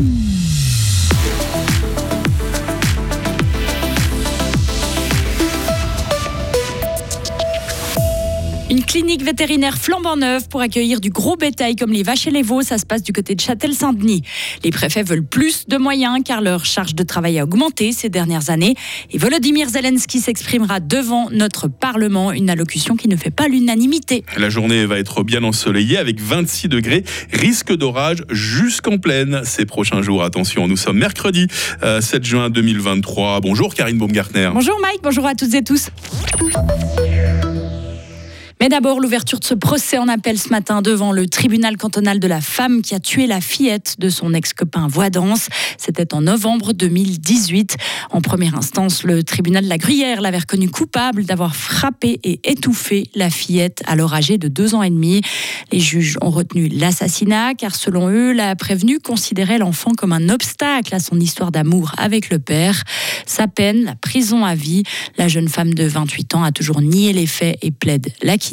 Une clinique vétérinaire flambant neuve pour accueillir du gros bétail comme les vaches et les veaux, ça se passe du côté de Châtel-Saint-Denis. Les préfets veulent plus de moyens car leur charge de travail a augmenté ces dernières années. Et Volodymyr Zelensky s'exprimera devant notre Parlement, une allocution qui ne fait pas l'unanimité. La journée va être bien ensoleillée avec 26 degrés, risque d'orage jusqu'en pleine ces prochains jours. Attention, nous sommes mercredi 7 euh, juin 2023. Bonjour Karine Baumgartner. Bonjour Mike, bonjour à toutes et tous. Mais d'abord, l'ouverture de ce procès en appel ce matin devant le tribunal cantonal de la femme qui a tué la fillette de son ex-copain Voidance. C'était en novembre 2018. En première instance, le tribunal de la Gruyère l'avait reconnu coupable d'avoir frappé et étouffé la fillette alors âgée de deux ans et demi. Les juges ont retenu l'assassinat car selon eux, la prévenue considérait l'enfant comme un obstacle à son histoire d'amour avec le père. Sa peine, la prison à vie. La jeune femme de 28 ans a toujours nié les faits et plaide l'acquittement.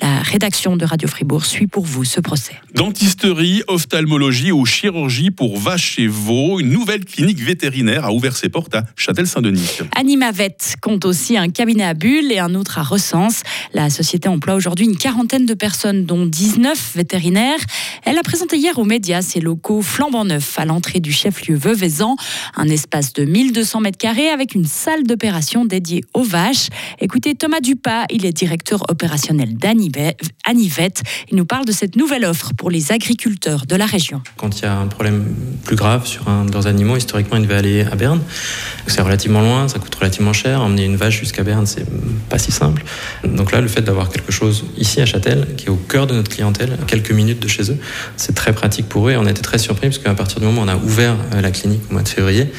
La rédaction de Radio Fribourg suit pour vous ce procès. Dentisterie, ophtalmologie ou chirurgie pour vaches et veaux, une nouvelle clinique vétérinaire a ouvert ses portes à Châtel-Saint-Denis. Animavet compte aussi un cabinet à bulles et un autre à Recense. La société emploie aujourd'hui une quarantaine de personnes, dont 19 vétérinaires. Elle a présenté hier aux médias ses locaux flambant neufs à l'entrée du chef-lieu Veuvezan, un espace de 1200 mètres carrés avec une salle d'opération dédiée aux vaches. Écoutez Thomas Dupas, il est directeur opérationnel d'Anivette. Il nous parle de cette nouvelle offre pour les agriculteurs de la région. Quand il y a un problème plus grave sur un de leurs animaux, historiquement, ils devaient aller à Berne. C'est relativement loin, ça coûte relativement cher. Emmener une vache jusqu'à Berne, c'est pas si simple. Donc là, le fait d'avoir quelque chose ici à Châtel, qui est au cœur de notre clientèle, quelques minutes de chez eux, c'est très pratique pour eux. Et on été très surpris parce qu'à partir du moment où on a ouvert euh, la clinique au mois de février,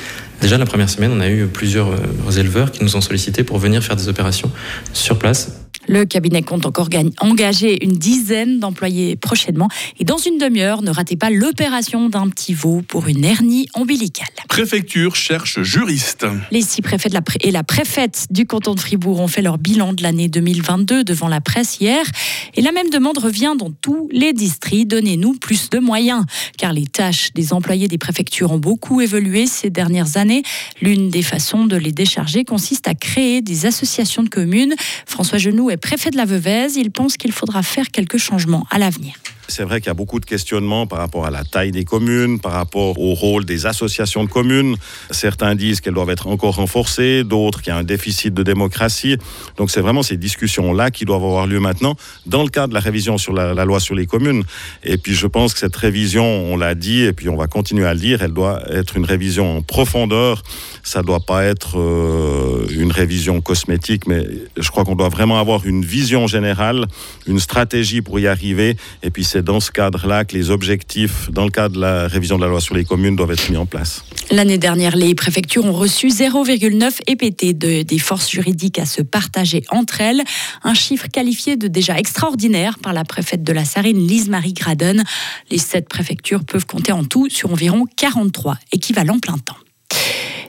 Déjà, la première semaine, on a eu plusieurs euh, éleveurs qui nous ont sollicité pour venir faire des opérations sur place le cabinet compte encore engager une dizaine d'employés prochainement. Et dans une demi-heure, ne ratez pas l'opération d'un petit veau pour une hernie ombilicale. Préfecture cherche juriste. Les six préfets et la préfète du canton de Fribourg ont fait leur bilan de l'année 2022 devant la presse hier. Et la même demande revient dans tous les districts. Donnez-nous plus de moyens. Car les tâches des employés des préfectures ont beaucoup évolué ces dernières années. L'une des façons de les décharger consiste à créer des associations de communes. François Genoux préfet de la Veuvez. Il pense qu'il faudra faire quelques changements à l'avenir. C'est vrai qu'il y a beaucoup de questionnements par rapport à la taille des communes, par rapport au rôle des associations de communes. Certains disent qu'elles doivent être encore renforcées, d'autres qu'il y a un déficit de démocratie. Donc c'est vraiment ces discussions-là qui doivent avoir lieu maintenant dans le cadre de la révision sur la, loi sur les communes. Et puis je pense que cette révision, on l'a dit, et puis on va continuer à le dire, elle doit être une révision en profondeur. Ça ne doit pas être euh, une révision cosmétique, mais je crois qu'on doit vraiment avoir une vision générale, une stratégie pour y arriver, et puis c'est dans ce cadre-là que les objectifs, dans le cadre de la révision de la loi sur les communes, doivent être mis en place. L'année dernière, les préfectures ont reçu 0,9 EPT de, des forces juridiques à se partager entre elles, un chiffre qualifié de déjà extraordinaire par la préfète de la Sarine, Lise-Marie Graden. Les sept préfectures peuvent compter en tout sur environ 43 équivalents plein temps.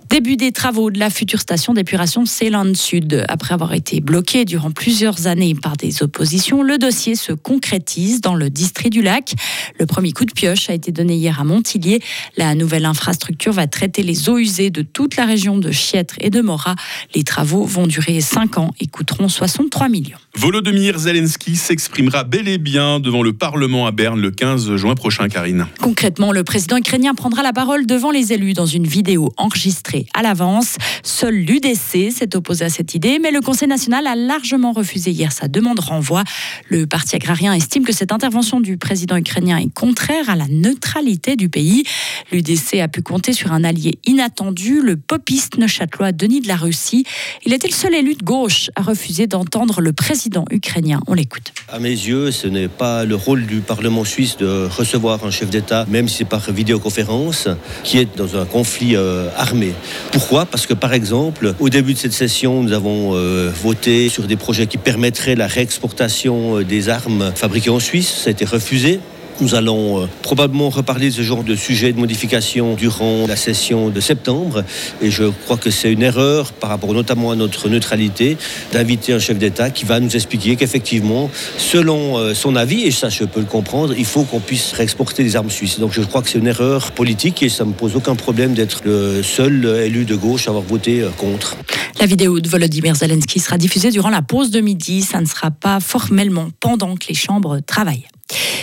Début des travaux de la future station d'épuration Ceylan Sud. Après avoir été bloqué durant plusieurs années par des oppositions, le dossier se concrétise dans le district du lac. Le premier coup de pioche a été donné hier à Montillier. La nouvelle infrastructure va traiter les eaux usées de toute la région de Chiètre et de Morat. Les travaux vont durer 5 ans et coûteront 63 millions. Volodymyr Zelensky s'exprimera bel et bien devant le Parlement à Berne le 15 juin prochain, Karine. Concrètement, le président ukrainien prendra la parole devant les élus dans une vidéo enregistrée à l'avance. Seul l'UDC s'est opposé à cette idée, mais le Conseil national a largement refusé hier sa demande renvoi. Le parti agrarien estime que cette intervention du président ukrainien est contraire à la neutralité du pays. L'UDC a pu compter sur un allié inattendu, le popiste neuchâtelois Denis de la Russie. Il était le seul élu de gauche à refuser d'entendre le président ukrainien. On l'écoute. À mes yeux, ce n'est pas le rôle du Parlement suisse de recevoir un chef d'État, même si c'est par vidéoconférence, qui est dans un conflit euh, armé. Pourquoi? Parce que par exemple, au début de cette session, nous avons euh, voté sur des projets qui permettraient la réexportation euh, des armes fabriquées en Suisse. Ça a été refusé Nous allons euh, probablement reparler de ce genre de sujet de modification durant la session de septembre. Et je crois que c'est une erreur par rapport notamment à notre neutralité d'inviter un chef d'État qui va nous expliquer qu'effectivement, selon euh, son avis, et ça je peux le comprendre, il faut qu'on puisse réexporter des armes suisses. Donc je crois que c'est une erreur politique et ça ne me pose aucun problème d'être le seul élu de gauche à avoir voté euh, contre. La vidéo de Volodymyr Zelensky sera diffusée durant la pause de midi. Ça ne sera pas formellement pendant que les chambres travaillent.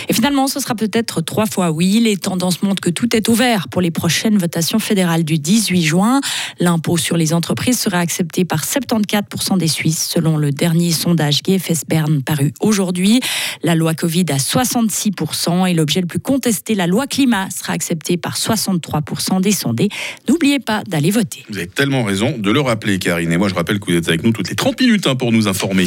Et finalement, ce sera peut-être trois fois oui. Les tendances montrent que tout est ouvert pour les prochaines votations fédérales du 18 juin. L'impôt sur les entreprises sera accepté par 74% des Suisses, selon le dernier sondage GFS Bern paru aujourd'hui. La loi Covid à 66% et l'objet le plus contesté, la loi climat, sera accepté par 63% des sondés. N'oubliez pas d'aller voter. Vous avez tellement raison de le rappeler, Karine. Et moi, je rappelle que vous êtes avec nous toutes les 30 minutes hein, pour nous informer.